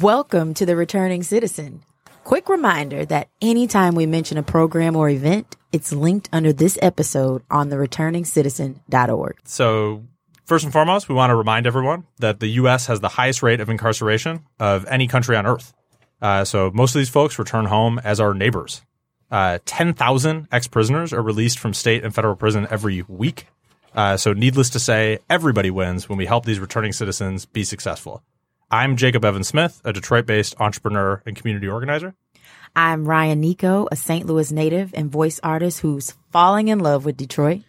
Welcome to the Returning Citizen. Quick reminder that anytime we mention a program or event, it's linked under this episode on the returningscitizen.org. So, first and foremost, we want to remind everyone that the U.S. has the highest rate of incarceration of any country on earth. Uh, so, most of these folks return home as our neighbors. Uh, 10,000 ex prisoners are released from state and federal prison every week. Uh, so, needless to say, everybody wins when we help these returning citizens be successful. I'm Jacob Evan Smith, a Detroit based entrepreneur and community organizer. I'm Ryan Nico, a St. Louis native and voice artist who's falling in love with Detroit.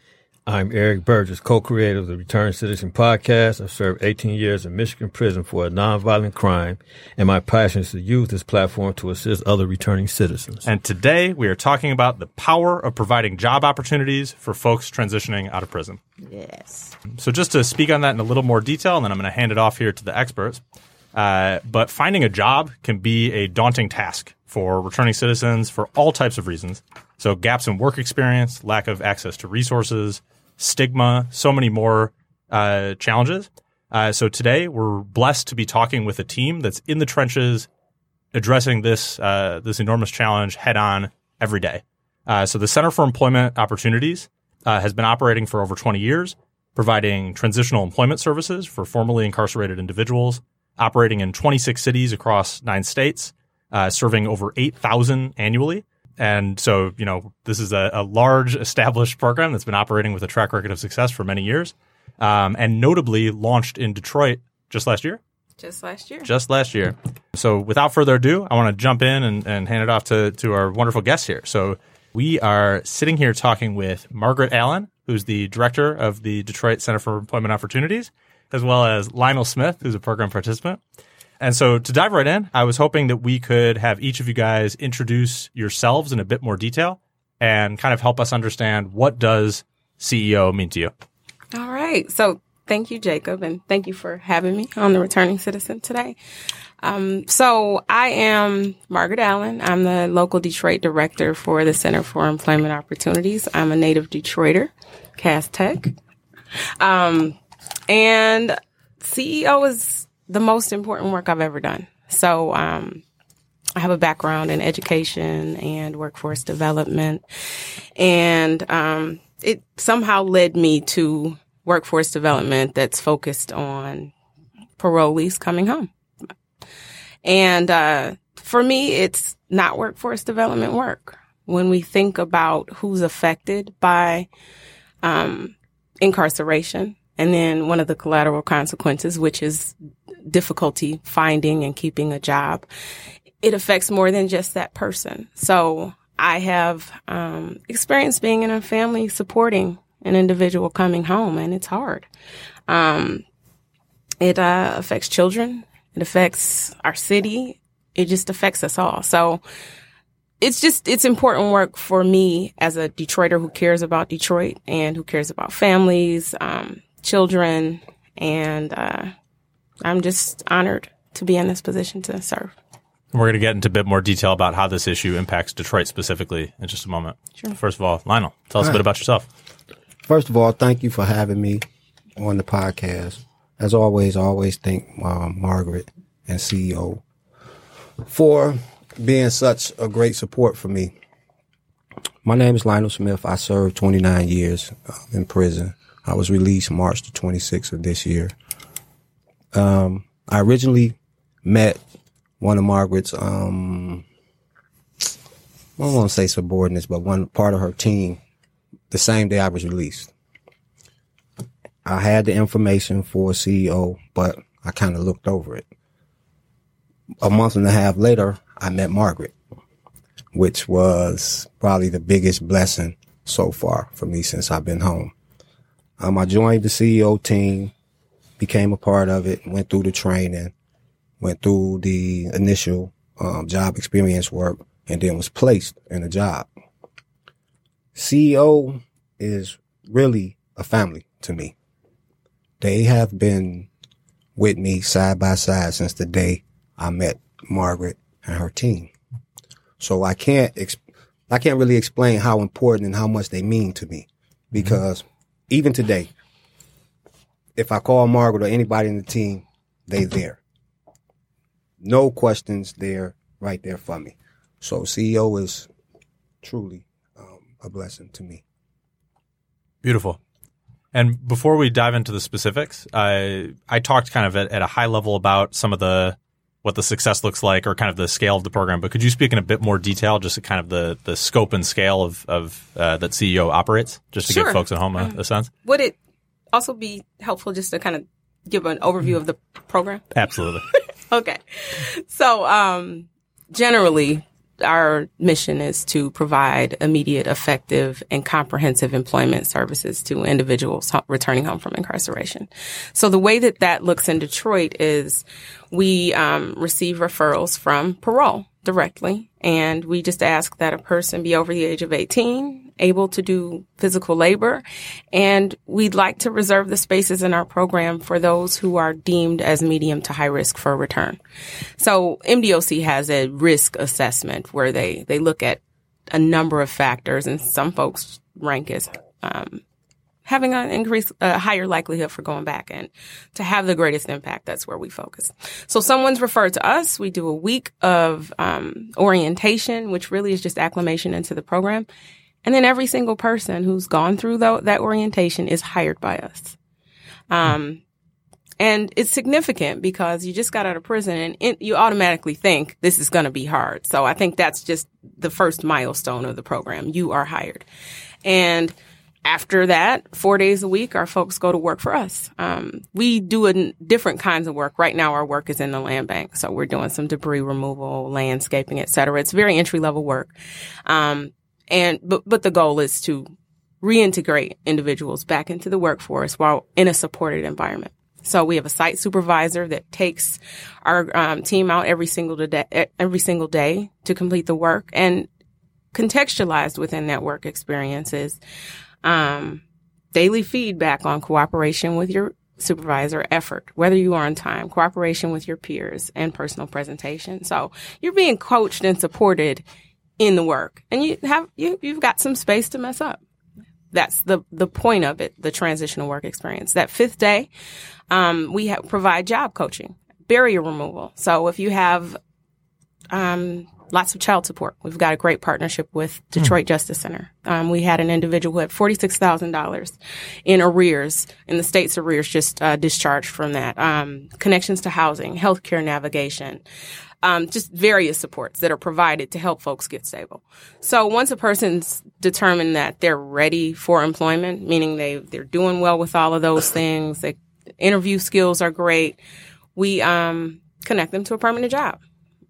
I'm Eric Burgess, co-creator of the Return Citizen podcast. I've served 18 years in Michigan prison for a nonviolent crime, and my passion is to use this platform to assist other returning citizens. And today we are talking about the power of providing job opportunities for folks transitioning out of prison. Yes. So just to speak on that in a little more detail, and then I'm going to hand it off here to the experts. Uh, but finding a job can be a daunting task for returning citizens for all types of reasons. So gaps in work experience, lack of access to resources, stigma, so many more uh, challenges. Uh, so today we're blessed to be talking with a team that's in the trenches, addressing this uh, this enormous challenge head on every day. Uh, so the Center for Employment Opportunities has been operating for over 20 years, providing transitional employment services for formerly incarcerated individuals, operating in 26 cities across nine states, uh, serving over 8,000 annually. And so, you know, this is a, a, large established program that's been operating with a track record of success for many years, um, and notably launched in Detroit just last year. Just last year. Just last year. So, without further ado, I want to jump in and, and hand it off to, to our wonderful guests here. So, we are sitting here talking with Margrit Allen, who's the director of the Detroit Center for Employment Opportunities, as well as Lionel Smith, who's a program participant. And so to dive right in, I was hoping that we could have each of you guys introduce yourselves in a bit more detail and kind of help us understand what does CEO mean to you. All right. So thank you, Jacob, and thank you for having me on the Returning Citizen today. Um, so I am Margrit Allen. I'm the local Detroit director for the Center for Employment Opportunities. I'm a native Detroiter, Cass Tech. Um, and CEO is the most important work I've ever done. So, um, I have a background in education and workforce development, and um, it somehow led me to workforce development that's focused on parolees coming home. And uh, for me, it's not workforce development work. When we think about who's affected by um, incarceration, and then one of the collateral consequences, which is difficulty finding and keeping a job, it affects more than just that person. So I have um, experience being in a family supporting an individual coming home, and it's hard. Um, it uh, affects children. It affects our city. It just affects us all. So it's just it's important work for me as a Detroiter who cares about Detroit and who cares about families, um, children, and uh, I'm just honored to be in this position to serve. We're going to get into a bit more detail about how this issue impacts Detroit specifically in just a moment. Sure. First of all, Lionel, tell us a bit about yourself. First of all, thank you for having me on the podcast. As always, I always thank uh, Margrit and CEO for being such a great support for me. My name is Lionel Smith. I served 29 years uh, in prison. I was released March the 26th of this year. Um, I originally met one of Margrit's, um, I don't want to say subordinates, but one part of her team the same day I was released. I had the information for CEO, but I kind of looked over it. A month and a half later, I met Margrit, which was probably the biggest blessing so far for me since I've been home. Um, I joined the CEO team, became a part of it, went through the training, went through the initial um, job experience work, and then was placed in a job. CEO is really a family to me. They have been with me side by side since the day I met Margrit and her team. So I can't, ex- I can't really explain how important and how much they mean to me because even today, if I call Margrit or anybody in the team, they there. no questions there, right there for me. So CEO is truly um, a blessing to me. Beautiful. And before we dive into the specifics, I I talked kind of at, at, a high level about some of the what the success looks like or kind of the scale of the program. But could you speak in a bit more detail, just kind of the the scope and scale of of uh, that CEO operates, just to sure. give folks at home a, a sense? Would it also be helpful just to kind of give an overview of the program? Absolutely. okay. So um, generally, our mission is to provide immediate, effective, and comprehensive employment services to individuals returning home from incarceration. So the way that that looks in Detroit is we um, receive referrals from parole directly, and we just ask that a person be over the age of 18 able to do physical labor. And we'd like to reserve the spaces in our program for those who are deemed as medium to high risk for return. So MDOC has a risk assessment where they, they look at a number of factors and some folks rank as, um, having an increase, a higher likelihood for going back and to have the greatest impact. That's where we focus. So someone's referred to us. We do a week of um, orientation, which really is just acclimation into the program. And then every single person who's gone through the, that orientation is hired by us. Um, and it's significant because you just got out of prison and it, you automatically think this is going to be hard. So I think that's just the first milestone of the program. You are hired. And after that, four days a week, our folks go to work for us. Um, we do a, different kinds of work. Right now, our work is in the land bank, so we're doing some debris removal, landscaping, et cetera. It's very entry level work. Um, and, but, but the goal is to reintegrate individuals back into the workforce while in a supported environment. So we have a site supervisor that takes our um, team out every single day, every single day to complete the work and contextualized within that work experiences, um, daily feedback on cooperation with your supervisor effort, whether you are on time, cooperation with your peers and personal presentation. So you're being coached and supported in the work. And you have you you've got some space to mess up. That's the the point of it the transitional work experience. That fifth day um, we have, provide job coaching barrier removal. So if you have um, lots of child support we've got a great partnership with detroit mm. justice center. Um, we had an individual who had $46000 in arrears in the state's arrears just uh, discharged from that. Um, connections to housing healthcare navigation um, just various supports that are provided to help folks get stable. So once a person's determined that they're ready for employment, meaning they they're doing well with all of those things, they interview skills are great, we um, connect them to a permanent job.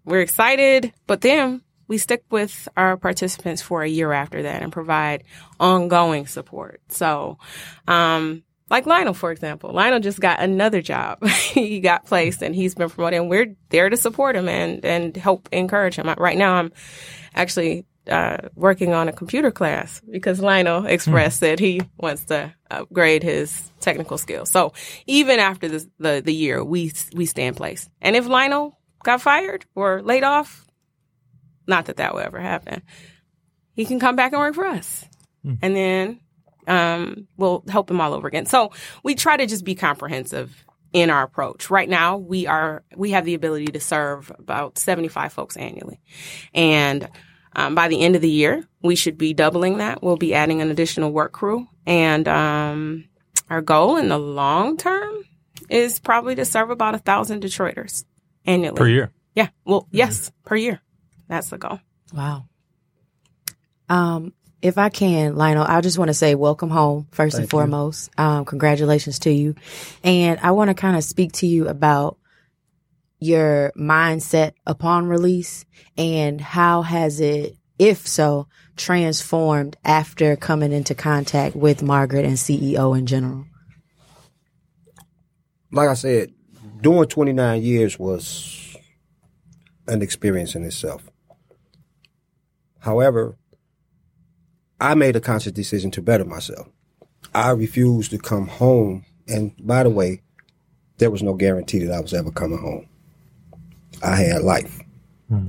We're excited, but then we stick with our participants for a year after that and provide ongoing support. So, um, like Lionel, for example. Lionel just got another job. he got placed and he's been promoted and we're there to support him and, and help encourage him. Right now I'm actually uh, working on a computer class because Lionel expressed mm. that he wants to upgrade his technical skills. So even after the, the, the year, we, we stay in place. And if Lionel got fired or laid off, not that that will ever happen, he can come back and work for us. Mm. And then um, we'll help them all over again. So we try to just be comprehensive in our approach. Right now, we are we have the ability to serve about 75 folks annually, and um, by the end of the year, we should be doubling that. We'll be adding an additional work crew, and um, our goal in the long term is probably to serve about a thousand Detroiters annually per year. Yeah, well, mm-hmm. yes, per year. That's the goal. Wow. Um, if I can, Lionel, I just want to say welcome home first Thank and foremost. Um, congratulations to you. And I want to kind of speak to you about your mindset upon release and how has it, if so, transformed after coming into contact with Margrit and CEO in general? Like I said, doing 29 years was an experience in itself. However, I made a conscious decision to better myself. I refused to come home. And by the way, there was no guarantee that I was ever coming home. I had life. Hmm.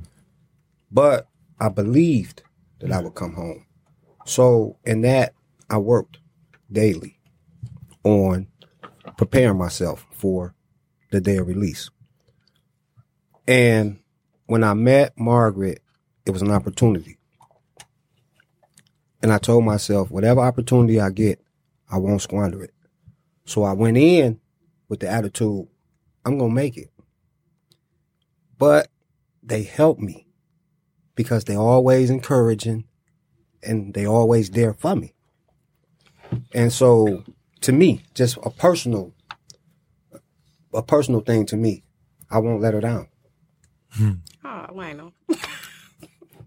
But I believed that I would come home. So in that, I worked daily on preparing myself for the day of release. And when I met Margrit, it was an opportunity. And I told myself, whatever opportunity I get, I won't squander it. So I went in with the attitude, I'm going to make it. But they helped me because they're always encouraging and they always there for me. And so to me, just a personal, a personal thing to me, I won't let her down. Ah, oh, Lionel.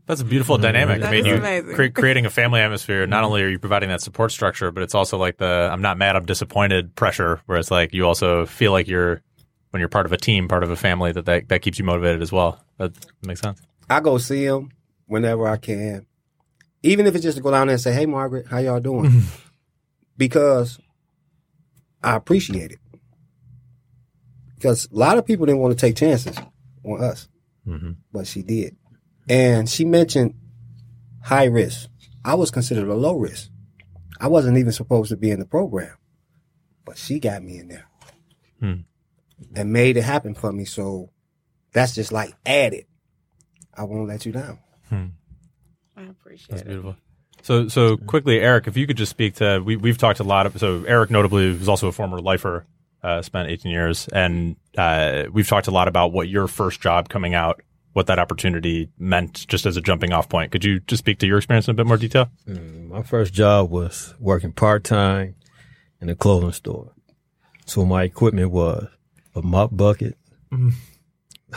That's a beautiful dynamic. That I mean, is you amazing. cre- creating a family atmosphere. Not only are you providing that support structure, but it's also like the "I'm not mad, I'm disappointed" pressure, where it's like you also feel like you're when you're part of a team, part of a family, that that, that keeps you motivated as well. That makes sense. I go see him whenever I can, even if it's just to go down there and say, "Hey, Margrit, how y'all doing?" because I appreciate it. Because a lot of people didn't want to take chances on us, mm-hmm. but she did, and she mentioned high risk. I was considered a low risk. I wasn't even supposed to be in the program, but she got me in there and made it happen for me. So that's just like added. I won't let you down. I appreciate That's it. beautiful. So, so quickly, Eric, if you could just speak to we we've talked a lot of so Eric notably was also a former lifer, uh, spent 18 years, and uh, we've talked a lot about what your first job coming out, what that opportunity meant, just as a jumping off point. Could you just speak to your experience in a bit more detail? My first job was working part time in a clothing store. So my equipment was a mop bucket,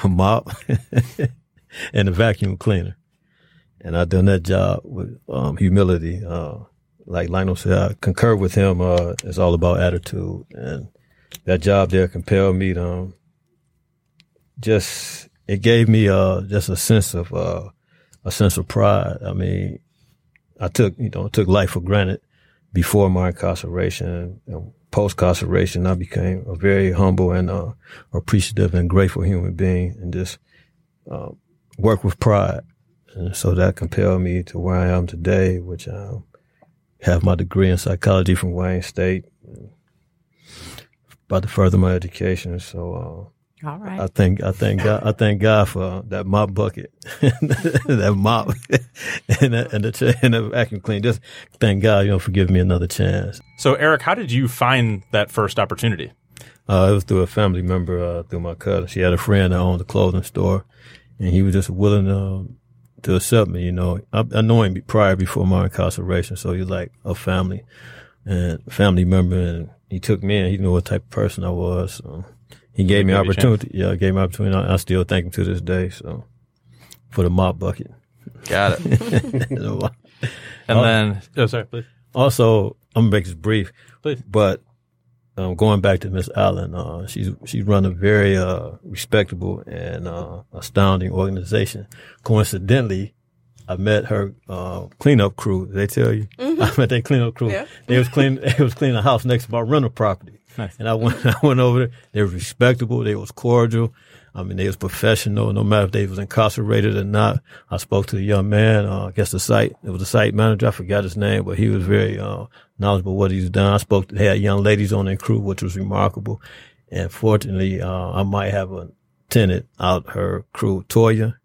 a mop, and a vacuum cleaner. And I done that job with um, humility. Uh, like Lionel said, I concur with him. Uh, it's all about attitude, and that job there compelled me to um, just. It gave me uh, just a sense of uh, a sense of pride. I mean, I took, you know, took life for granted before my incarceration. and Post incarceration, I became a very humble and uh, appreciative and grateful human being, and just uh, work with pride. And so that compelled me to where I am today, which I have my degree in psychology from Wayne State. About to further my education, so All uh. I thank I thank God I thank God for that mop bucket, that mop, and the, and the and the vacuum clean. Just thank God, you know, for giving me another chance. So, Eric, how did you find that first opportunity? Uh, it was through a family member, uh, through my cousin. She had a friend that owned a clothing store, and he was just willing to, to accept me. You know, I, I know him prior before my incarceration, so he's like a family and family member, and he took me in. He knew what type of person I was. So he gave me Gave you a chance. opportunity. Yeah, gave me opportunity. I, I still thank him to this day. So for the mop bucket. Got it. And Oh. then, oh, sorry, please, also, I'm gonna make this brief. please. But um, going back to Miss Allen, uh, she's she's run a very uh, respectable and uh, astounding organization. Coincidentally, I met her uh, cleanup crew. They tell you? I met their cleanup crew. Yeah. They was clean. They was cleaning a house next to my rental property. Nice. And I went. I went over there. They were respectable. They was cordial. I mean, they was professional. No matter if they was incarcerated or not. I spoke to the young man. Uh, I guess the site. It was the site manager. I forgot his name, but he was very uh, knowledgeable what he's done. I spoke. To, had young ladies on their crew, which was remarkable. And fortunately, uh, I might have a tenant out her crew, Toya.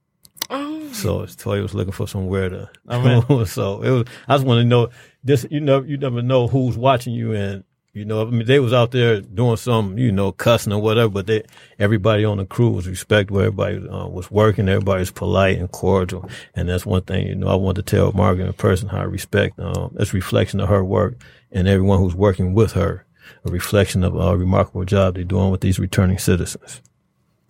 Oh, So Toya was looking for somewhere to. Oh, so it was. I just want to know. This you know you never know who's watching you and. You know, I mean, they was out there doing some, you know, cussing or whatever, but they, everybody on the crew was respectful. Everybody uh, was working. Everybody was polite and cordial. And that's one thing, you know, I want to tell Margrit in person how I respect, um, that's a reflection of her work and everyone who's working with her, a reflection of a remarkable job they're doing with these returning citizens.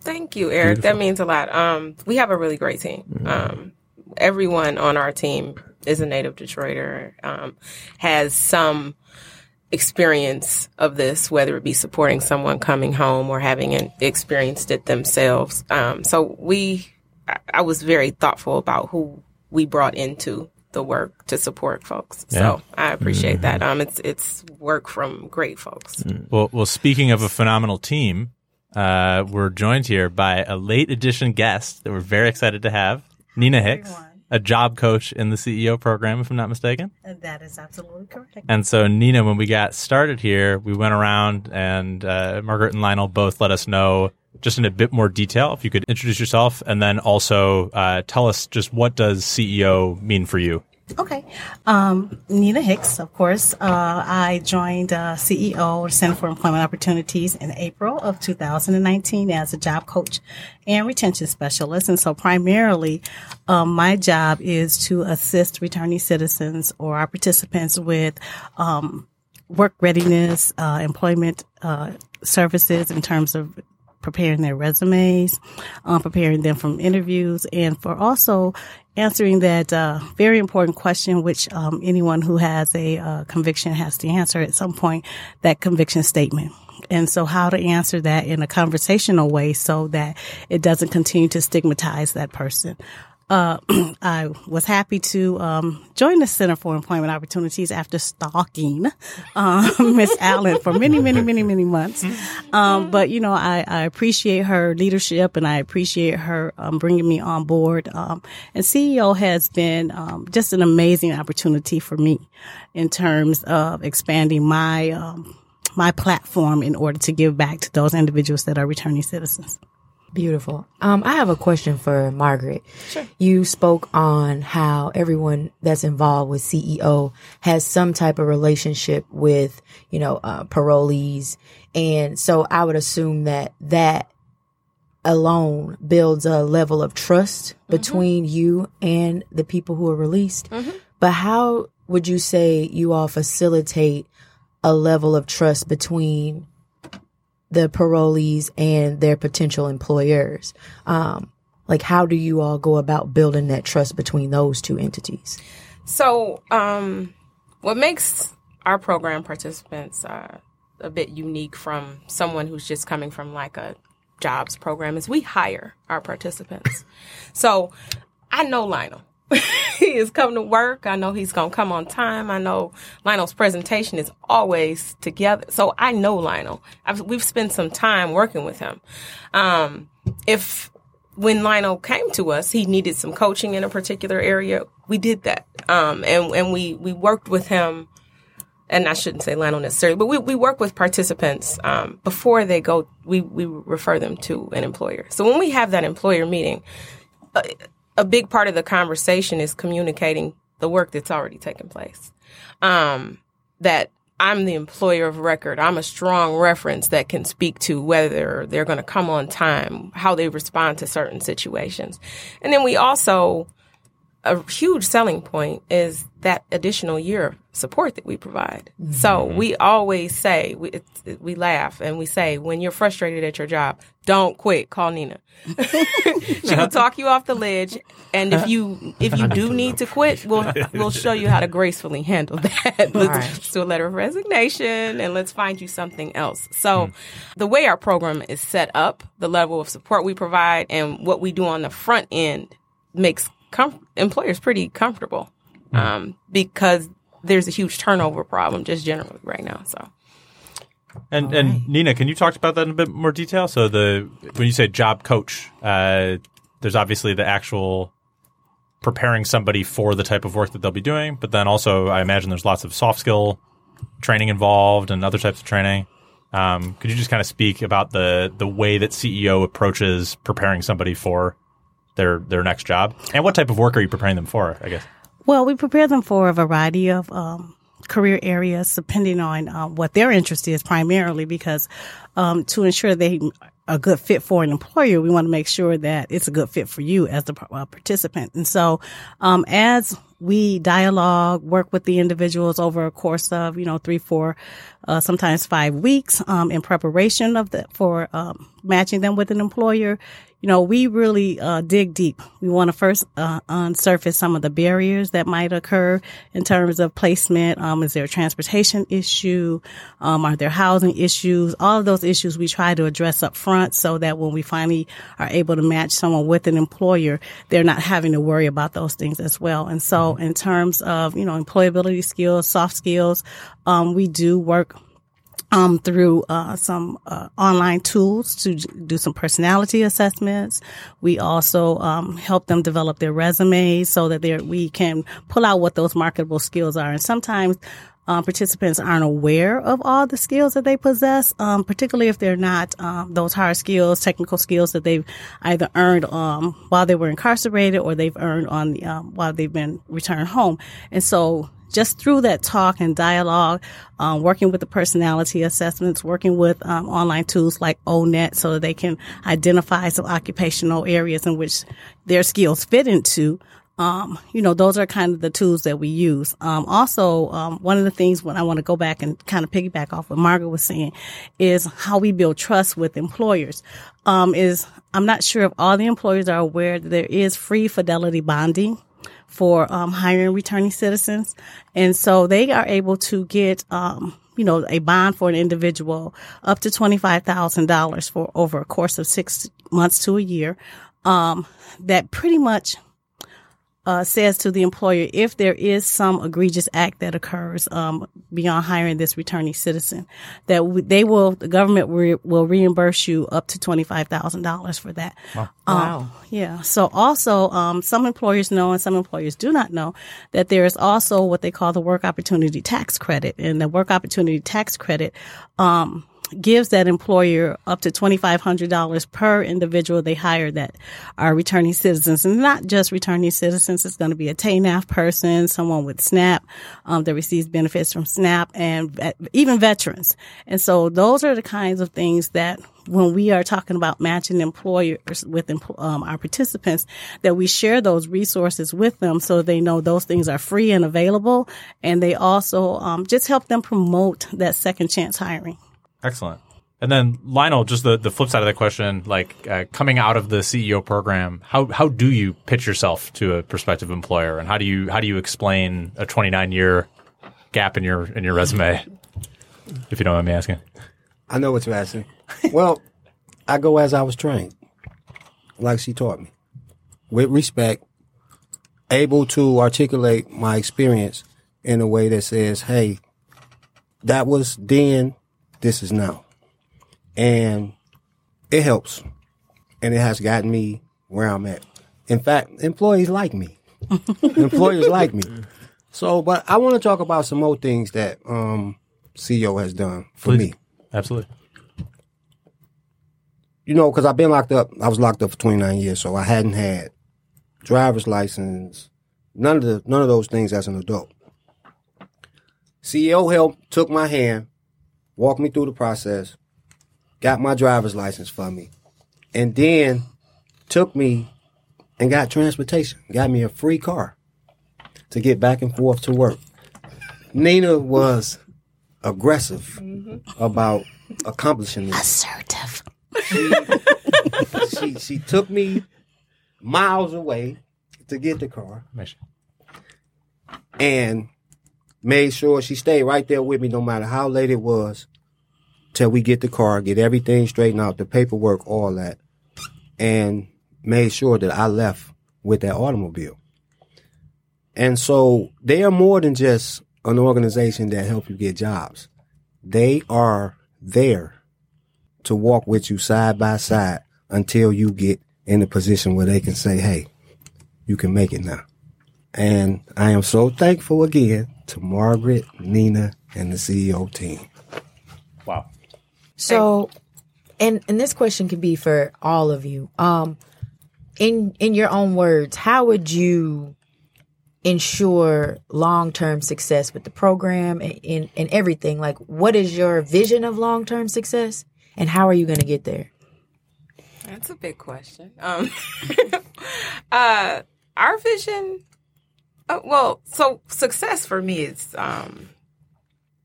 Thank you, Eric. That means a lot. Um, we have a really great team. Um, everyone on our team is a native Detroiter, um, has some experience of this, whether it be supporting someone coming home or having an, experienced it themselves. Um, so we, I, I was very thoughtful about who we brought into the work to support folks. So I appreciate that. Um, it's it's work from great folks. Well, well, speaking of a phenomenal team, uh, we're joined here by a late edition guest that we're very excited to have, Nina Hicks. A job coach in the CEO program, if I'm not mistaken. And that is absolutely correct. And so, Nina, when we got started here, we went around and uh, Margrit and Lionel both let us know just in a bit more detail. If you could introduce yourself and then also uh, tell us just what does CEO mean for you? Okay. Um, Nina Hicks, of course. Uh, I joined uh, CEO, Center for Employment Opportunities, in April of 2019 as a job coach and retention specialist. And so primarily, um, my job is to assist returning citizens or our participants with um, work readiness, uh, employment uh, services in terms of preparing their resumes, um, preparing them from interviews, and for also answering that uh, very important question, which um, anyone who has a uh, conviction has to answer at some point, that conviction statement. And so how to answer that in a conversational way so that it doesn't continue to stigmatize that person uh, I was happy to um, join the Center for Employment Opportunities after stalking um, Miss Allen for many, many, many, many months. Um, but you know, I, I, appreciate her leadership and I appreciate her um, bringing me on board. Um, and CEO has been um, just an amazing opportunity for me in terms of expanding my my platform in order to give back to those individuals that are returning citizens. Beautiful. Um, I have a question for Margrit. Sure. You spoke on how everyone that's involved with CEO has some type of relationship with, you know, uh, parolees. And so I would assume that that alone builds a level of trust mm-hmm. between you and the people who are released. Mm-hmm. But how would you say you all facilitate a level of trust between the parolees and their potential employers. Um, like, how do you all go about building that trust between those two entities? So, um, what makes our program participants uh, a bit unique from someone who's just coming from like a jobs program is we hire our participants. so, I know Lionel. He is coming to work. I know he's going to come on time. I know Lionel's presentation is always together. So I know Lionel. I've, we've spent some time working with him. Um, if when Lionel came to us, he needed some coaching in a particular area. We did that. Um, and, and we, we worked with him and I shouldn't say Lionel necessarily, but we, we work with participants um, before they go. We we refer them to an employer. So when we have that employer meeting, uh, a big part of the conversation is communicating the work that's already taken place. Um, that I'm the employer of record. I'm a strong reference that can speak to whether they're going to come on time, how they respond to certain situations. And then we also, a huge selling point is that additional year of support that we provide. Mm-hmm. So we always say, we, it, we laugh and we say, when you're frustrated at your job, don't quit. Call Nina. she will talk you off the ledge. And if you if you do need to quit, we'll we'll show you how to gracefully handle that. let's, right. do a letter of resignation and let's find you something else. So, mm. the way our program is set up, the level of support we provide, and what we do on the front end makes com- employers pretty comfortable mm. um, because there's a huge turnover problem just generally right now. So. And right. and Nina, can you talk about that in a bit more detail? So the when you say job coach, uh, there's obviously the actual preparing somebody for the type of work that they'll be doing, but then also I imagine there's lots of soft skill training involved and other types of training. Um, could you just kind of speak about the the way that CEO approaches preparing somebody for their their next job, and what type of work are you preparing them for? I guess. Well, we prepare them for a variety of um, career areas depending on uh, what their interest is primarily because um, to ensure they are a good fit for an employer, we want to make sure that it's a good fit for you as the uh, participant. And so, um, as we dialogue, work with the individuals over a course of, you know, three, four, uh, sometimes five weeks, um, in preparation of the, for, um, matching them with an employer you know, we really uh, dig deep. We want to first uh, unsurface some of the barriers that might occur in terms of placement. Um, is there a transportation issue? Um, are there housing issues? All of those issues we try to address up front so that when we finally are able to match someone with an employer, they're not having to worry about those things as well. And so, in terms of you know employability skills, soft skills, um, we do work um, through uh, some uh, online tools to do some personality assessments. We also um, help them develop their resumes so that we can pull out what those marketable skills are. And sometimes um, participants aren't aware of all the skills that they possess, um, particularly if they're not um, those hard skills, technical skills that they've either earned um, while they were incarcerated or they've earned on the, um, while they've been returned home. And so just through that talk and dialogue, um, working with the personality assessments, working with um, online tools like ONET so they can identify some occupational areas in which their skills fit into. Um, you know, those are kind of the tools that we use. Um, also, um, one of the things when I want to go back and kind of piggyback off what Margrit was saying is how we build trust with employers. Um, is I'm not sure if all the employers are aware that there is free fidelity bonding for um, hiring returning citizens. And so they are able to get, um, you know, a bond for an individual up to $25,000 for over a course of six months to a year. Um, that pretty much uh, says to the employer if there is some egregious act that occurs um, beyond hiring this returning citizen, that w- they will the government re- will reimburse you up to twenty five thousand dollars for that. Wow. Um, Wow. Yeah. So also, um, some employers know and some employers do not know that there is also what they call the work opportunity tax credit, and the work opportunity tax credit. Um, gives that employer up to $2,500 per individual they hire that are returning citizens and not just returning citizens. It's going to be a TANF person, someone with SNAP, um, that receives benefits from SNAP and vet- even veterans. And so those are the kinds of things that when we are talking about matching employers with um, our participants, that we share those resources with them so they know those things are free and available. And they also um, just help them promote that second chance hiring. Excellent. And then Lionel, just the, the flip side of that question, like uh, coming out of the CEO program, how how do you pitch yourself to a prospective employer, and how do you how do you explain a 29 year gap in your in your resume, if you don't mind me asking? I know what you're asking. Well, I go as I was trained, like she taught me, with respect, able to articulate my experience in a way that says, "Hey, that was then, this is now," and it helps, and it has gotten me where I'm at. In fact, employees like me. Employers like me. So, but I want to talk about some more things that um, CEO has done for Please. me. Absolutely. you know, because I've been locked up. I was locked up for 29 years, so I hadn't had driver's license, none of the none of those things as an adult. CEO helped, took my hand, walked me through the process, got my driver's license for me, and then took me and got transportation, got me a free car to get back and forth to work. Nina was aggressive mm-hmm. about accomplishing this Assertive. she she took me miles away to get the car Make sure- and made sure she stayed right there with me no matter how late it was till we get the car, get everything straightened out, the paperwork, all that, and made sure that I left with that automobile. And so they are more than just an organization that help you get jobs. They are there to walk with you side by side until you get in a position where they can say, hey, you can make it now. And I am so thankful again to Margrit, Nina, and the CEO team. Wow. So, and and this question could be for all of you. Um, in in your own words, how would you ensure long term success with the program and in and everything? Like, what is your vision of long term success, and how are you going to get there? That's a big question. Um, uh, our vision, uh, well, so success for me is um,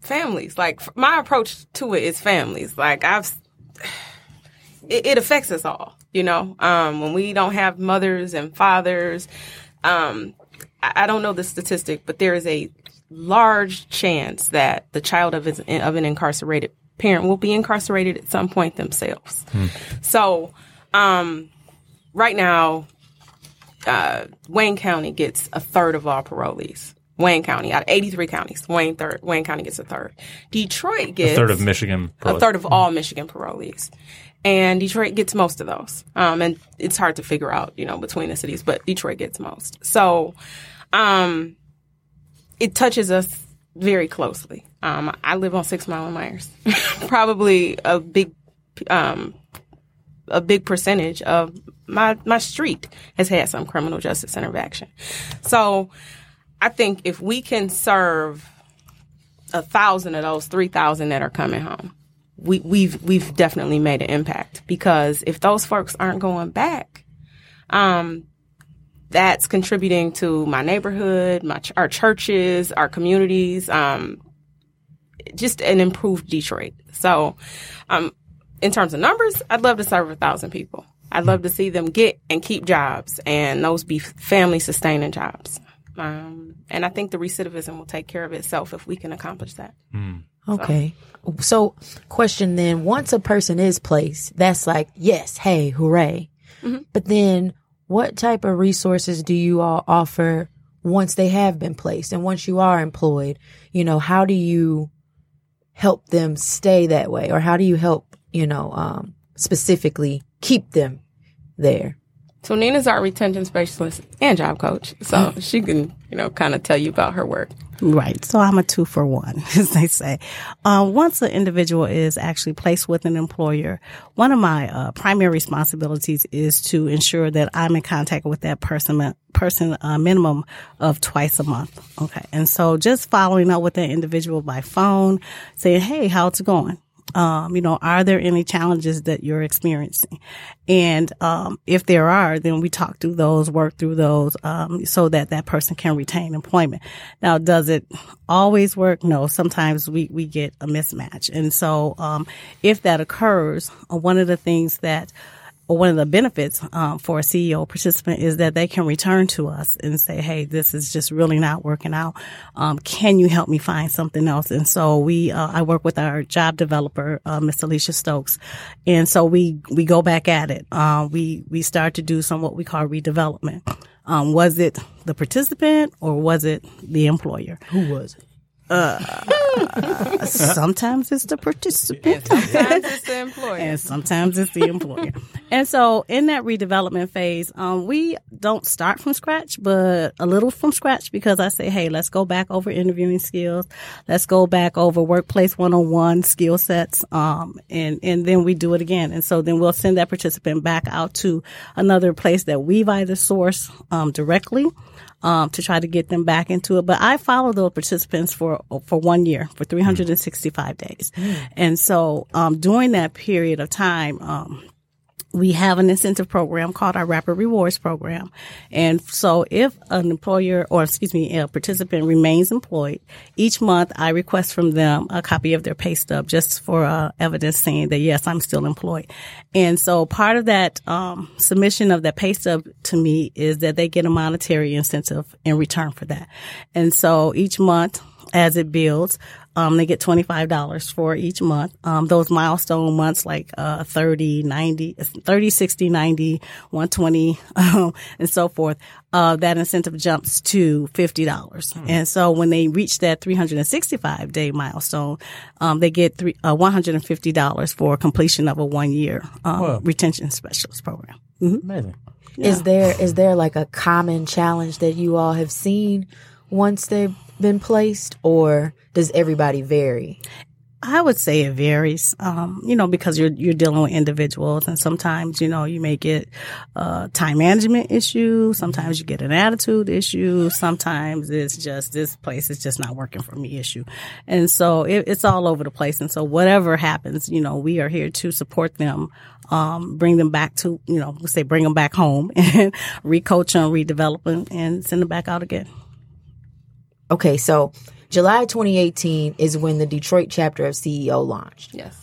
families. Like my approach to it is families. Like I've, it, it affects us all. You know, um, when we don't have mothers and fathers, um, I, I don't know the statistic, but there is a large chance that the child of, is, of an incarcerated parent will be incarcerated at some point themselves. So, um, right now, uh, Wayne County gets a third of all parolees. Wayne County out of 83 counties. Wayne third. Wayne County gets a third. Detroit gets A third of Michigan. a third of all Michigan parolees. And Detroit gets most of those. Um, and it's hard to figure out, you know, between the cities, but Detroit gets most. So, um, it touches us very closely. Um, I live on Six Mile and Meyers. Probably a big, um, a big percentage of my my street has had some criminal justice action. So, I think if we can serve a thousand of those three thousand that are coming home, we, we've we've definitely made an impact because if those folks aren't going back, um, that's contributing to my neighborhood, my ch- our churches, our communities, um, just an improved Detroit. So, um, in terms of numbers, I'd love to serve a thousand people. I'd love to see them get and keep jobs, and those be family sustaining jobs. Um, and I think the recidivism will take care of itself if we can accomplish that. Okay. So, question then, once a person is placed, that's like, yes, hey, hooray. But then what type of resources do you all offer once they have been placed and once you are employed? You know, how do you help them stay that way or how do you help, you know, um, specifically keep them there? So Nina's our retention specialist and job coach, so she can, you know, kind of tell you about her work. Right. So I'm a two for one, as they say. Uh, once an individual is actually placed with an employer, one of my uh, primary responsibilities is to ensure that I'm in contact with that person, person a minimum of twice a month. Okay. And so just following up with that individual by phone, saying, Hey, how's it going? Um, you know, are there any challenges that you're experiencing? And um, if there are, then we talk through those, work through those, um, so that that person can retain employment. Now, does it always work? No. Sometimes we we get a mismatch, and so um, if that occurs, uh, one of the things that or one of the benefits um, for a CEO participant is that they can return to us and say, "Hey, this is just really not working out. Um, can you help me find something else?" And so we, uh, I work with our job developer, uh, Miss Alicia Stokes, and so we we go back at it. Uh, we we start to do some what we call redevelopment. Um, was it the participant or was it the employer? Who was it? Sometimes it's the participant. Sometimes it's the employer. and sometimes it's the employer. and so in that redevelopment phase, um, we don't start from scratch, but a little from scratch because I say, hey, let's go back over interviewing skills. Let's go back over workplace 101 skill sets. Um, and, and then we do it again. And so then we'll send that participant back out to another place that we've either sourced, um, directly um, to try to get them back into it. But I follow those participants for for one year, for 365 days, and so um, during that period of time. Um, we have an incentive program called our Rapid Rewards Program. And so if an employer or excuse me, a participant remains employed, each month I request from them a copy of their pay stub just for uh, evidence saying that yes, I'm still employed. And so part of that um, submission of that pay stub to me is that they get a monetary incentive in return for that. And so each month as it builds. Um, they get $25 for each month. Um, those milestone months like, uh, 30, 90, 30, 60, 90, 120, um, and so forth. Uh, that incentive jumps to $50. And so when they reach that 365 day milestone, um, they get three, uh, $150 for completion of a one year, um, retention specialist program. Amazing. Is there is there like a common challenge that you all have seen once they've been placed, or does everybody vary? I would say it varies, um, you know, because you're you're dealing with individuals, and sometimes you know you may get a time management issue, sometimes you get an attitude issue, sometimes it's just this place is just not working for me issue, and so it, it's all over the place. And so whatever happens, you know, we are here to support them, um, bring them back to you know, say bring them back home and recoach them, redevelop them, and send them back out again. Okay, so July 2018 is when the Detroit chapter of CEO launched. yes.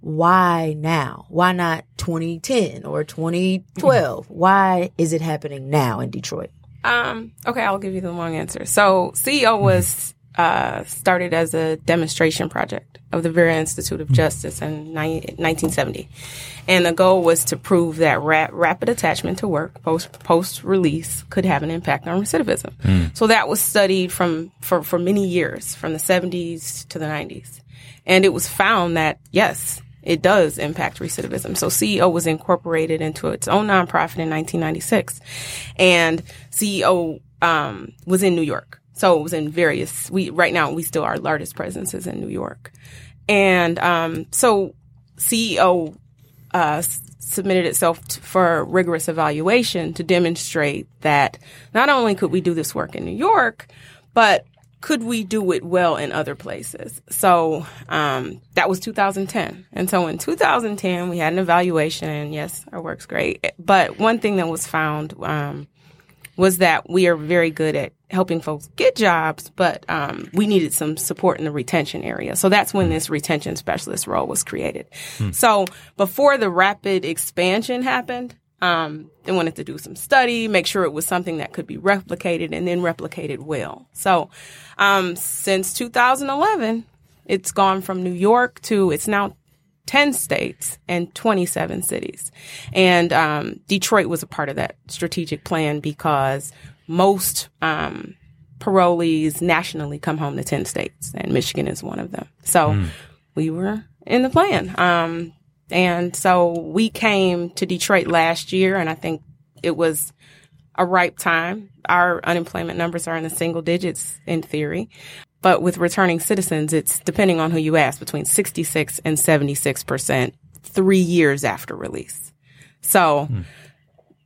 Why now? Why not 2010 or 2012? Why is it happening now in Detroit? Um, okay, I'll give you the long answer. So CEO was uh, started as a demonstration project of the Vera Institute of Justice in ni- 1970. And the goal was to prove that ra- rapid attachment to work post post release could have an impact on recidivism. So that was studied from for, for many years, from the 70s to the 90s. And it was found that yes, it does impact recidivism. So CEO was incorporated into its own nonprofit in 1996. And CEO um, was in New York. So it was in various, we, right now, we still, our largest presence is in New York. And um, so CEO uh, submitted itself t- for rigorous evaluation to demonstrate that not only could we do this work in New York, but could we do it well in other places? So um, that was 2010. And so in 2010, we had an evaluation, and yes, our work's great. But one thing that was found um, was that we are very good at helping folks get jobs, but um, we needed some support in the retention area. So that's when this retention specialist role was created. So before the rapid expansion happened, um, they wanted to do some study, make sure it was something that could be replicated and then replicated well. So um, since 2011, it's gone from New York to it's now 10 states and 27 cities. And um, Detroit was a part of that strategic plan because most um, parolees nationally come home to 10 states, and Michigan is one of them. So we were in the plan. Um, and so we came to Detroit last year, and I think it was a ripe time. Our unemployment numbers are in the single digits in theory. But with returning citizens, it's depending on who you ask, between 66 and 76% three years after release. So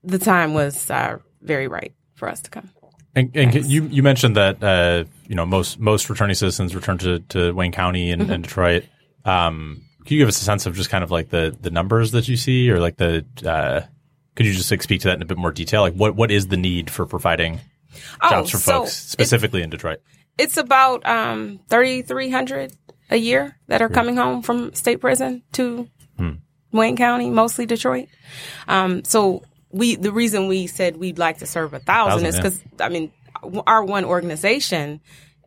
the time was uh, very right for us to come. And, and you you mentioned that uh, you know most most returning citizens return to, to Wayne County and, and Detroit. Um, can you give us a sense of just kind of like the the numbers that you see, or like the uh, could you just like speak to that in a bit more detail? Like what what is the need for providing jobs for Oh, so folks specifically in Detroit? It's about um, 3,300 a year that are coming home from state prison to Wayne County, mostly Detroit. Um, so we, the reason we said we'd like to serve a thousand Thousand, is yeah. because I mean, our one organization,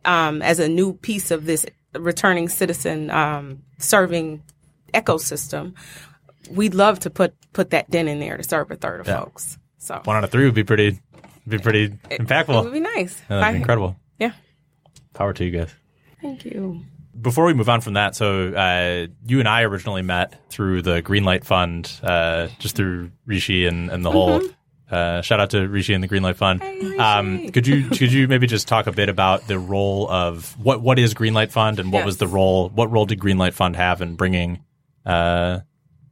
um, as a new piece of this returning citizen um, serving ecosystem, we'd love to put put that dent in there to serve a third of Yeah. folks. So One out of three would be pretty be pretty it would impactful. be nice. Yeah, that'd be I- incredible. Yeah. Power to you guys. Thank you. Before we move on from that, so uh, you and I originally met through the Greenlight Fund, uh, just through Rishi and, and the whole. Uh, shout out to Rishi and the Greenlight Fund. Mm-hmm. Rishi. um, could you could you maybe just talk a bit about the role of what what is Greenlight Fund and what was the role? What role did Greenlight Fund have in bringing uh,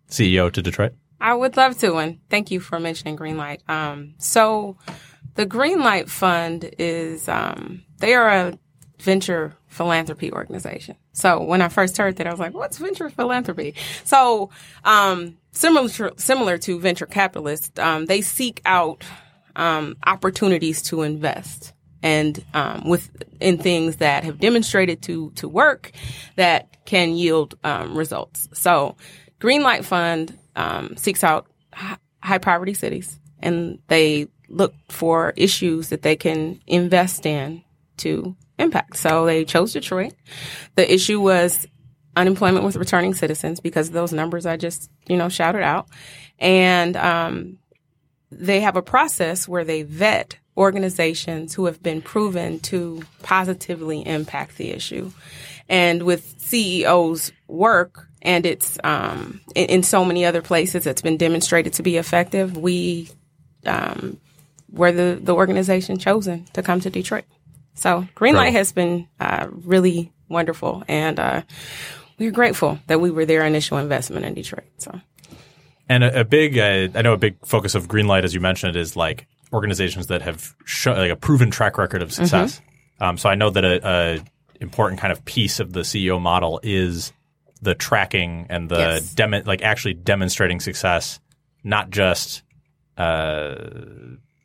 CEO to Detroit? I would love to, and thank you for mentioning Greenlight. Um, so, the Greenlight Fund is um, they are a venture philanthropy organization. So when I first heard that, I was like, "What's venture philanthropy?" So, um, similar to, similar to venture capitalists, um, they seek out um, opportunities to invest and um, with in things that have demonstrated to to work that can yield um, results. So, Greenlight Fund um, seeks out hi- high poverty cities, and they look for issues that they can invest in to impact. So they chose Detroit. The issue was unemployment with returning citizens because of those numbers I just you know shouted out, and um, they have a process where they vet organizations who have been proven to positively impact the issue. And with CEO's work and it's um, in, in so many other places it's been demonstrated to be effective, we um, were the, the organization chosen to come to Detroit. So Greenlight has been uh, really wonderful, and uh, we're grateful that we were their initial investment in Detroit. So And a, a big, uh, I know a big focus of Greenlight, as you mentioned, is like organizations that have like a proven track record of success. Um, so I know that a, a important kind of piece of the CEO model is the tracking and the Yes. demo, like actually demonstrating success, not just, uh,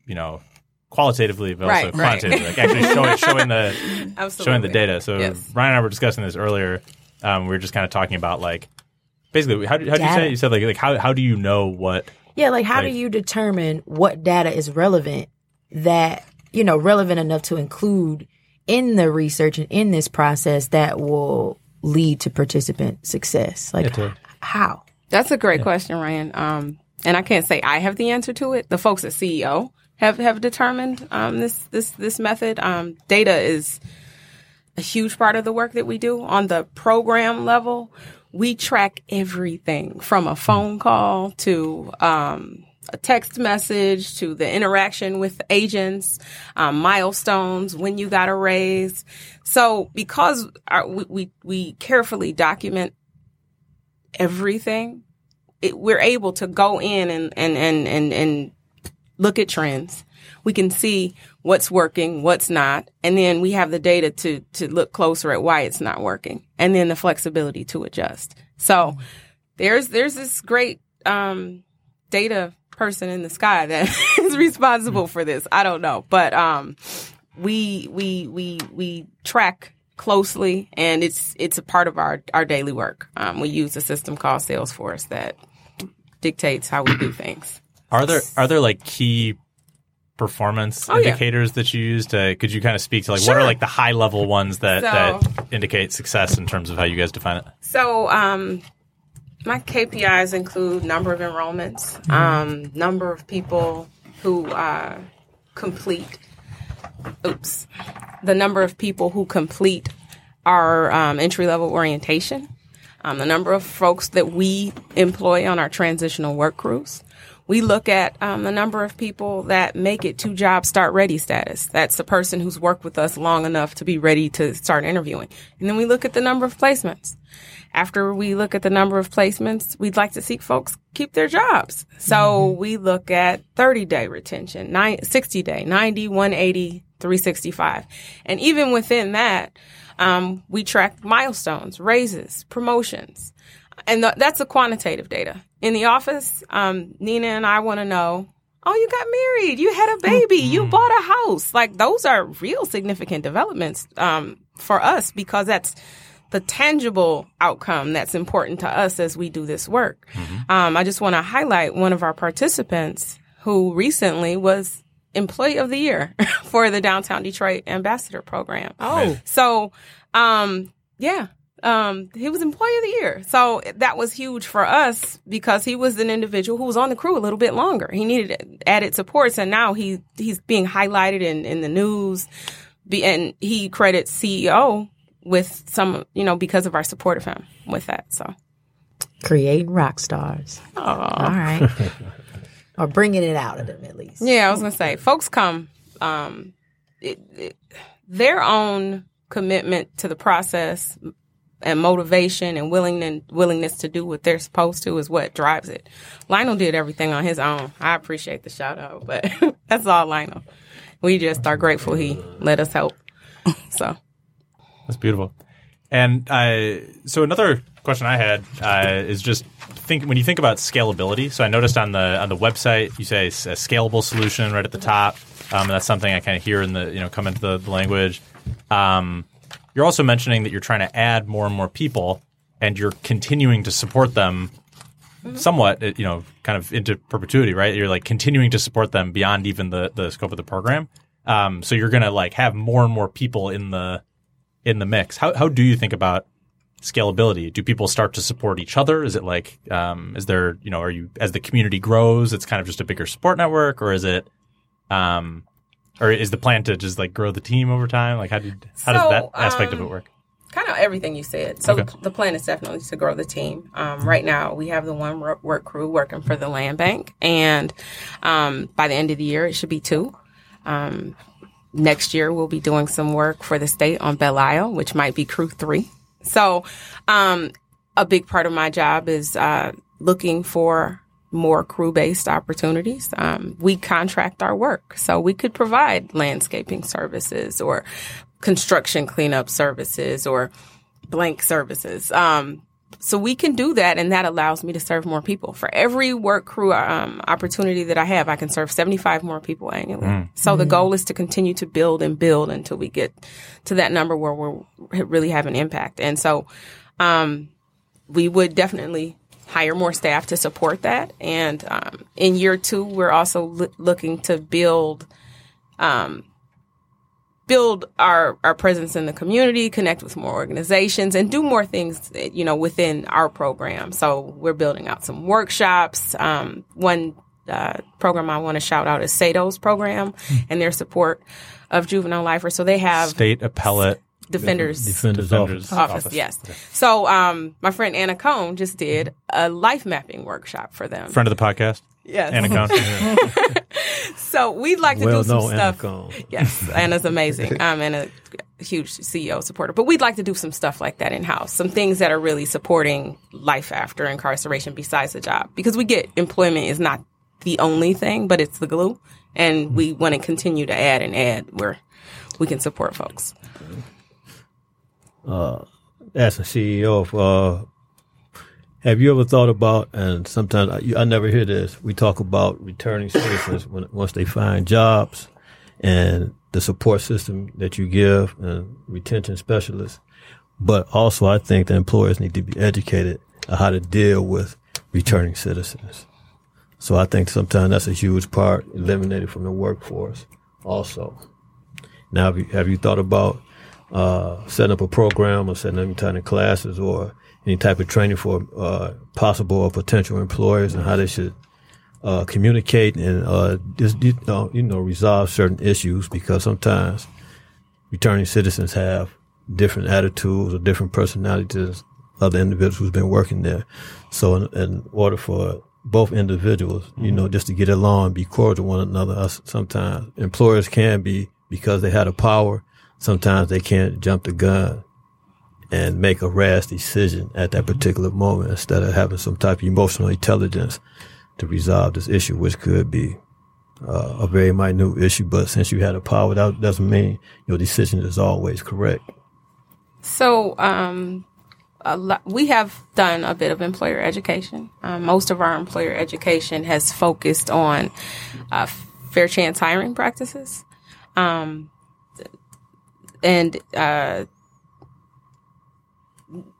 you know, qualitatively, but also Right, right. quantitatively, like actually showing, showing the absolutely showing the data. So Yes. Ryan and I were discussing this earlier. Um, we were just kind of talking about like basically how how do you say it? You said like like how how do you know what Yeah, like how Like- do you determine what data is relevant that, you know, relevant enough to include in the research and in this process that will lead to participant success? Like, how? That's a great question, Ryan. Um, and I can't say I have the answer to it. The folks at CEO have have determined um, this this this method. Um, data is a huge part of the work that we do on the program level. We track everything from a phone call to um, a text message to the interaction with agents, um, milestones, when you got a raise. So because our, we, we, we carefully document everything, it, we're able to go in and, and, and, and, and look at trends. We can see what's working, what's not, and then we have the data to to look closer at why it's not working, and then the flexibility to adjust. So there's there's this great um, data person in the sky that is responsible for this. I don't know, but um, we we we we track closely, and it's it's a part of our our daily work. Um, we use a system called Salesforce that dictates how we do things. Are there are there like key performance Oh, yeah. indicators that you use to could you kind of speak to like what are like the high level ones that So- that indicate success in terms of how you guys define it? So, um, my KPIs include number of enrollments, um, number of people who uh, complete. Oops, the number of people who complete our um, entry level orientation, um, the number of folks that we employ on our transitional work crews. We look at um, the number of people that make it to job start ready status. That's the person who's worked with us long enough to be ready to start interviewing. And then we look at the number of placements. After we look at the number of placements, we'd like to see folks keep their jobs. So we look at 30 day retention, nine, 60 day, 90, 180, 365. And even within that, um, we track milestones, raises, promotions. And th- that's the quantitative data. In the office, um, Nina and I want to know, oh, you got married, you had a baby, you bought a house. Like those are real significant developments um, for us because that's the tangible outcome that's important to us as we do this work. Um, I just want to highlight one of our participants who recently was Employee of the Year for the Downtown Detroit Ambassador Program. Oh, So, um, yeah, um, he was Employee of the Year. So that was huge for us because he was an individual who was on the crew a little bit longer. He needed added supports, and now he he's being highlighted in in the news. Be, and he credits CEO with some, you know, because of our support of him with that. So, creating rock stars. Aw. All right. or bringing it out of them at least. Yeah, I was gonna say, folks come, um, it, it, their own commitment to the process and motivation and willing willingness to do what they're supposed to is what drives it. Lionel did everything on his own. I appreciate the shout out, but that's all Lionel. We just are grateful he let us help. So That's beautiful. And uh, so another question I had uh, is just think when you think about scalability. So I noticed on the on the website you say a scalable solution right at the top. Um, and that's something I kind of hear in the you know come into the, the language. Um, you're also mentioning that you're trying to add more and more people, and you're continuing to support them somewhat, uh, you know, kind of into perpetuity, right? You're like continuing to support them beyond even the the scope of the program. Um, so you're gonna like have more and more people in the in the mix. How how do you think about scalability? Do people start to support each other? Is it like um, is there you know are you as the community grows, it's kind of just a bigger support network, or is it um, or is the plan to just like grow the team over time? Like how did how does that aspect of um, it work? kind of everything you said. So Okay. the plan is definitely to grow the team. Um, right now, we have the one work, work crew working for the land bank, and um, by the end of the year, it should be two. Um, next year, we'll be doing some work for the state on Belle Isle, which might be crew three. So, um, a big part of my job is uh, looking for more crew based opportunities. Um, we contract our work, so we could provide landscaping services or construction cleanup services or blank services. Um, so we can do that, and that allows me to serve more people. For every work crew um, opportunity that I have, I can serve 75 more people annually. So the goal is to continue to build and build until we get to that number where we really have an impact. And so um, we would definitely hire more staff to support that. And um, in year two, we're also loo- looking to build um, build our, our presence in the community, connect with more organizations, and do more things, you know, within our program. So we're building out some workshops. Um, one uh, program I want to shout out is SADO's program and their support of juvenile lifers. So they have State appellate defenders. Defenders, defenders office. Office, yes. So, um, my friend Anna Cohn just did a life mapping workshop for them. friend of the podcast. Yes. Anna Cohn. So we'd like to Well do some known stuff. Anna Cohn. Yes, Anna's amazing. I'm and a huge CEO supporter. But we'd like to do some stuff like that in house. Some things that are really supporting life after incarceration besides the job. Because we get employment is not the only thing, but it's the glue. And we want to continue to add and add where we can support folks. As a CEO of, uh, have you ever thought about, and sometimes I, I never hear this, we talk about returning citizens when, once they find jobs and the support system that you give and retention specialists. But also I think the employers need to be educated on how to deal with returning citizens. So I think sometimes that's a huge part eliminated from the workforce also. Now, have you, have you thought about uh, setting up a program or setting up any kind of classes or any type of training for uh, possible or potential employers and how they should uh, communicate and uh, just, you know, you know resolve certain issues because sometimes returning citizens have different attitudes or different personalities of the individuals who's been working there. So in, in order for both individuals, you know, just to get along be cordial to one another, sometimes employers can be because they had a power. Sometimes they can't jump the gun and make a rash decision at that particular moment instead of having some type of emotional intelligence to resolve this issue, which could be uh, a very minute issue. But since you had a power, that doesn't mean your decision is always correct. So, um, lot, we have done a bit of employer education. Um, most of our employer education has focused on uh, fair chance hiring practices, um, and uh,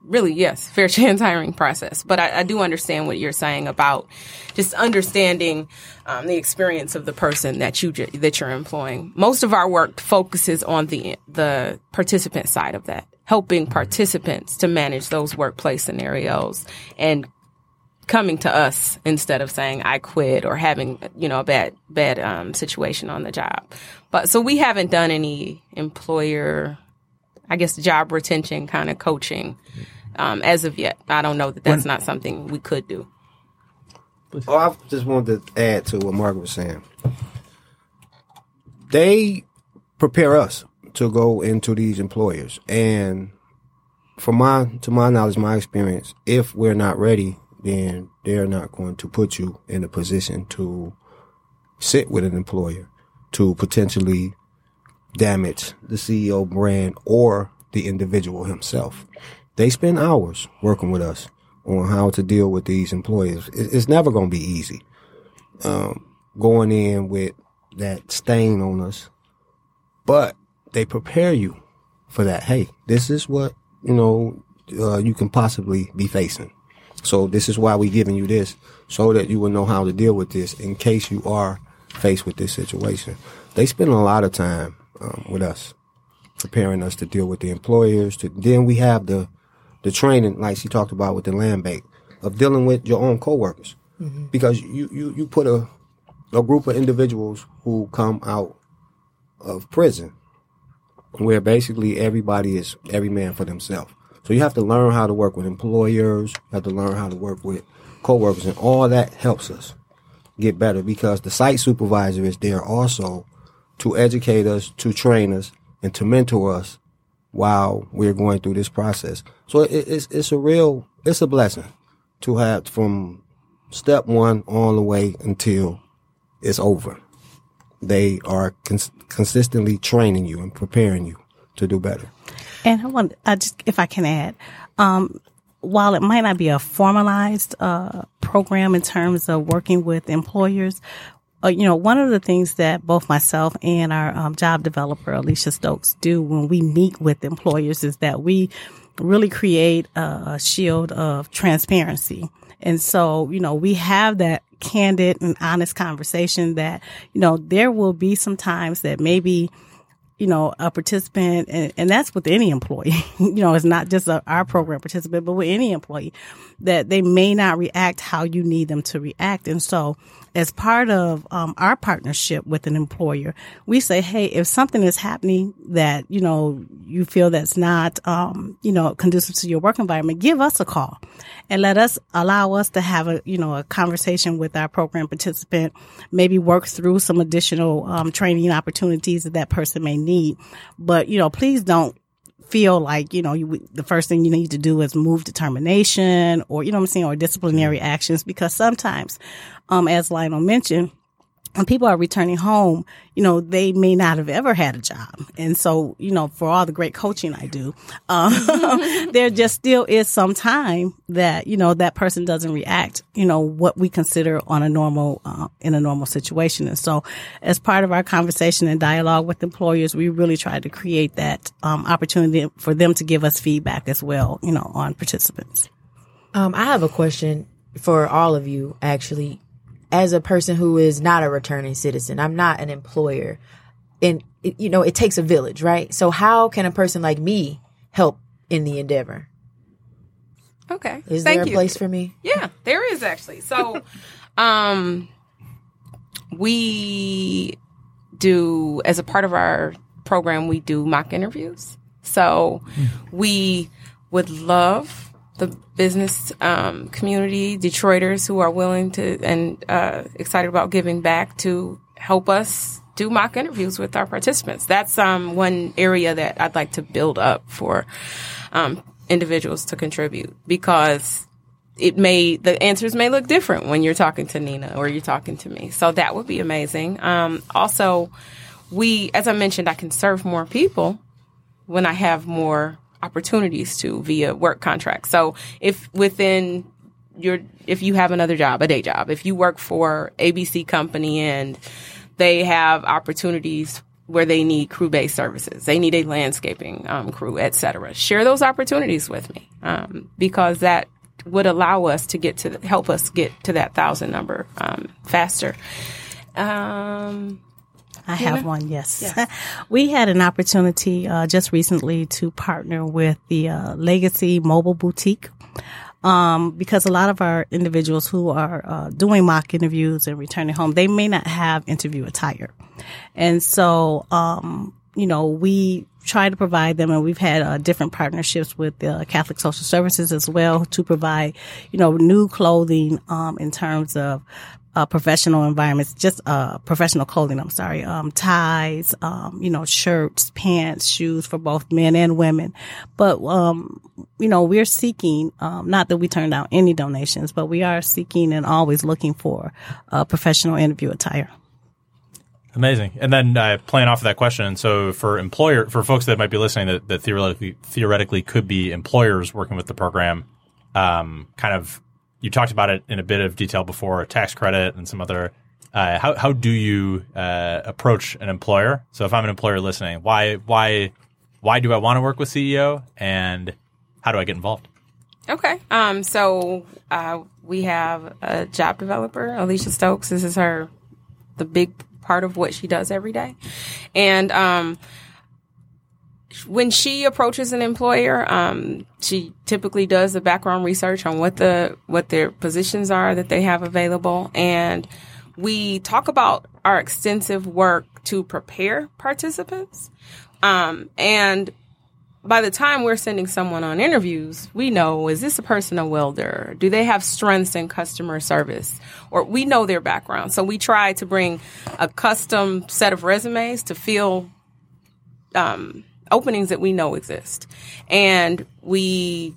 really, yes, fair chance hiring process. But I, I do understand what you're saying about just understanding um, the experience of the person that you that you're employing. Most of our work focuses on the the participant side of that, helping participants to manage those workplace scenarios and coming to us instead of saying I quit or having you know a bad bad um, situation on the job. But so we haven't done any employer, I guess, job retention kind of coaching um, as of yet. I don't know that that's not something we could do. Oh, I just wanted to add to what Margrit was saying. They prepare us to go into these employers, and from my to my knowledge, my experience, if we're not ready, then they're not going to put you in a position to sit with an employer to potentially damage the CEO brand or the individual himself. They spend hours working with us on how to deal with these employers. It's never going to be easy. Um, going in with that stain on us, but they prepare you for that. Hey, this is what, you know, uh, you can possibly be facing. So this is why we're giving you this so that you will know how to deal with this in case you are faced with this situation. They spend a lot of time um, with us, preparing us to deal with the employers. To then we have the the training, like she talked about with the land bank, of dealing with your own coworkers, because you you you put a a group of individuals who come out of prison, where basically everybody is every man for themselves. So you have to learn how to work with employers, you have to learn how to work with coworkers, and all that helps us get better because the site supervisor is there also to educate us, to train us, and to mentor us while we're going through this process. So it, it's it's a real it's a blessing to have from step one all the way until it's over. They are cons- consistently training you and preparing you to do better. And I want, I just, if I can add, um, while it might not be a formalized uh, program in terms of working with employers, uh, you know, one of the things that both myself and our um, job developer Alicia Stokes do when we meet with employers is that we really create a, a shield of transparency. And so, you know, we have that candid and honest conversation that, you know, there will be some times that maybe you know, a participant, and, and that's with any employee, you know, it's not just a, our program participant, but with any employee, that they may not react how you need them to react. And so, as part of um, our partnership with an employer, we say, hey, if something is happening that, you know, you feel that's not, um, you know, conducive to your work environment, give us a call and let us allow us to have a, you know, a conversation with our program participant, maybe work through some additional um, training opportunities that that person may need. But, you know, please don't feel like, you know, you, the first thing you need to do is move determination or, you know what I'm saying, or disciplinary actions because sometimes, um, as Lionel mentioned, people are returning home, you know, they may not have ever had a job. And so, you know, for all the great coaching I do, um, there just still is some time that, you know, that person doesn't react, you know, what we consider on a normal, uh, in a normal situation. And so as part of our conversation and dialogue with employers, we really try to create that, um, opportunity for them to give us feedback as well, you know, on participants. Um, I have a question for all of you, actually as a person who is not a returning citizen, I'm not an employer. And, you know, it takes a village, right? So how can a person like me help in the endeavor? Okay. Is Thank there a you. place for me? Yeah, there is actually. So, um, we do as a part of our program, we do mock interviews. So, we would love the business um, community, Detroiters who are willing to and uh, excited about giving back to help us do mock interviews with our participants. That's um, one area that I'd like to build up for um, individuals to contribute because it may the answers may look different when you're talking to Nina or you're talking to me. So that would be amazing. Um, also, we, as I mentioned, I can serve more people when I have more opportunities to via work contracts. So if within your, if you have another job, a day job, if you work for ABC company and they have opportunities where they need crew based services, they need a landscaping um, crew, etc. Share those opportunities with me um, because that would allow us to get to help us get to that thousand number um, faster. Um, I have one, yes. we had an opportunity uh, just recently to partner with the uh, Legacy Mobile Boutique. Um, because a lot of our individuals who are uh, doing mock interviews and returning home, they may not have interview attire. And so, um, you know, we try to provide them and we've had uh, different partnerships with the Catholic Social Services as well to provide, you know, new clothing, um, in terms of uh, professional environments, just uh, professional clothing. I'm sorry, um, ties, um, you know, shirts, pants, shoes for both men and women. But um, you know, we're seeking um, not that we turn down any donations, but we are seeking and always looking for uh, professional interview attire. Amazing. And then uh, playing off of that question, so for employer, for folks that might be listening that, that theoretically theoretically could be employers working with the program, um, kind of you talked about it in a bit of detail before, tax credit and some other. Uh, how how do you uh, approach an employer? So if I'm an employer listening, why why why do I want to work with CEO, and how do I get involved? Okay. Um, so uh, we have a job developer, Alicia Stokes. This is her the big part of what she does every day, and um, when she approaches an employer, um, she typically does the background research on what the what their positions are that they have available, and we talk about our extensive work to prepare participants. Um, and by the time we're sending someone on interviews, we know is this a person a welder? Do they have strengths in customer service? Or we know their background. So we try to bring a custom set of resumes to fill um, openings that we know exist. And we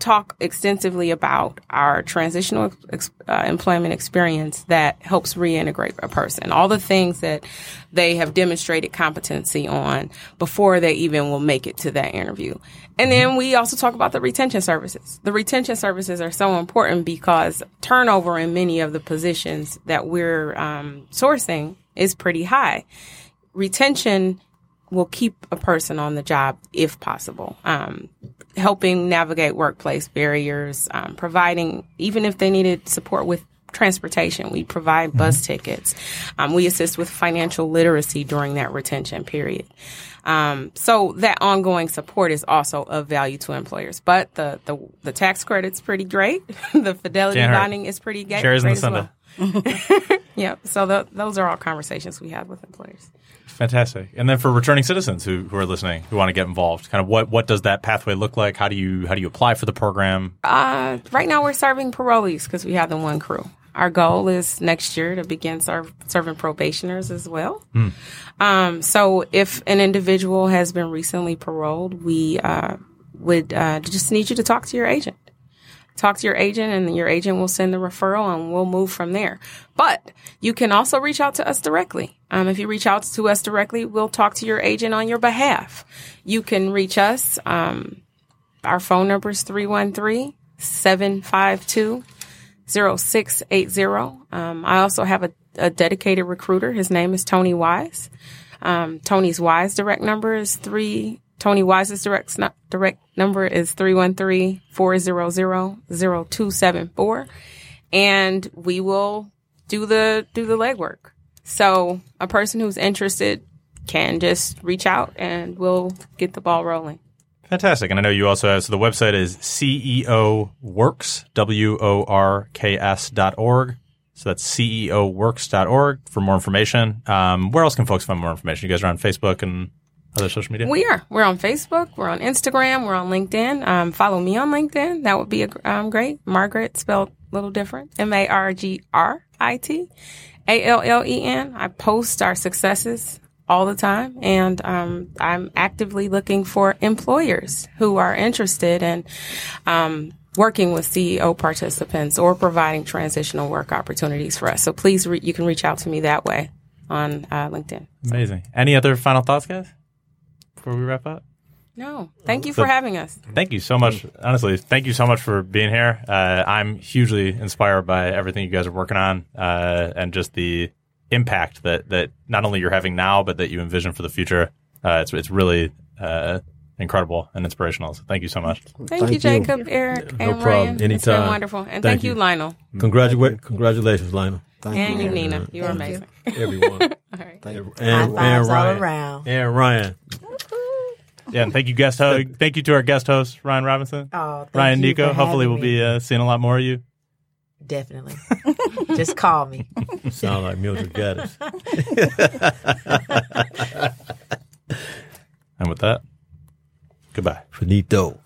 talk extensively about our transitional ex- uh, employment experience that helps reintegrate a person. All the things that they have demonstrated competency on before they even will make it to that interview. And then we also talk about the retention services. The retention services are so important because turnover in many of the positions that we're um, sourcing is pretty high. Retention will keep a person on the job if possible. Um, helping navigate workplace barriers, um, providing even if they needed support with transportation. We provide bus tickets. Um, we assist with financial literacy during that retention period. Um, so that ongoing support is also of value to employers. But the the, the tax credit's pretty great. the fidelity Can't hurt. bonding is pretty great on the as well. Yep. So the, those are all conversations we have with employers. Fantastic. And then for returning citizens who, who are listening, who want to get involved, kind of what, what does that pathway look like? How do you how do you apply for the program? Uh, right now, we're serving parolees because we have the one crew. Our goal is next year to begin serve, serving probationers as well. Um, so, if an individual has been recently paroled, we uh, would uh, just need you to talk to your agent. Talk to your agent, and your agent will send the referral, and we'll move from there. But you can also reach out to us directly. Um, if you reach out to us directly, we'll talk to your agent on your behalf. You can reach us. Um, our phone number is 313 752 0680. Um, I also have a, a dedicated recruiter. His name is Tony Wise. Um, Tony's Wise direct number is three. Tony Wise's direct direct number is 313-400-0274. And we will do the do the legwork. So a person who's interested can just reach out and we'll get the ball rolling. Fantastic. And I know you also have, so the website is CEO Works, W O R K S dot org. So that's CEOworks.org for more information. Um, where else can folks find more information? You guys are on Facebook and other social media? We are. We're on Facebook. We're on Instagram. We're on LinkedIn. Um, follow me on LinkedIn. That would be a, um, great. Margrit spelled a little different. M A R G R I T A L L E N. I post our successes all the time, and um, I'm actively looking for employers who are interested in um, working with CEO participants or providing transitional work opportunities for us. So please, re- you can reach out to me that way on uh, LinkedIn. Amazing. Any other final thoughts, guys, before we wrap up? No, thank you for having us. Thank you so much. Honestly, thank you so much for being here. Uh, I'm hugely inspired by everything you guys are working on uh, and just the impact that, that not only you're having now, but that you envision for the future. Uh, it's, it's really uh, incredible and inspirational. So thank you so much. Thank, Thank you, you. Jacob, Eric, No and problem. Ryan. It's been Anytime. wonderful. And thank, Thank you, you. Lionel. Congratulations, congratulations, Lionel. Thank And you, you. Nina. You're Thank you. amazing. Everyone. All right. Thank you. High and, and fives all Ryan. around. And Ryan. Yeah, and thank you, guest host. thank you to our guest host, Ryan Robinson. Oh, thank Ryan you Nico. for Hopefully, we'll be uh, seeing a lot more of you. Definitely. Just call me. Sound like Mildred Gaddis. And with that, goodbye. Finito.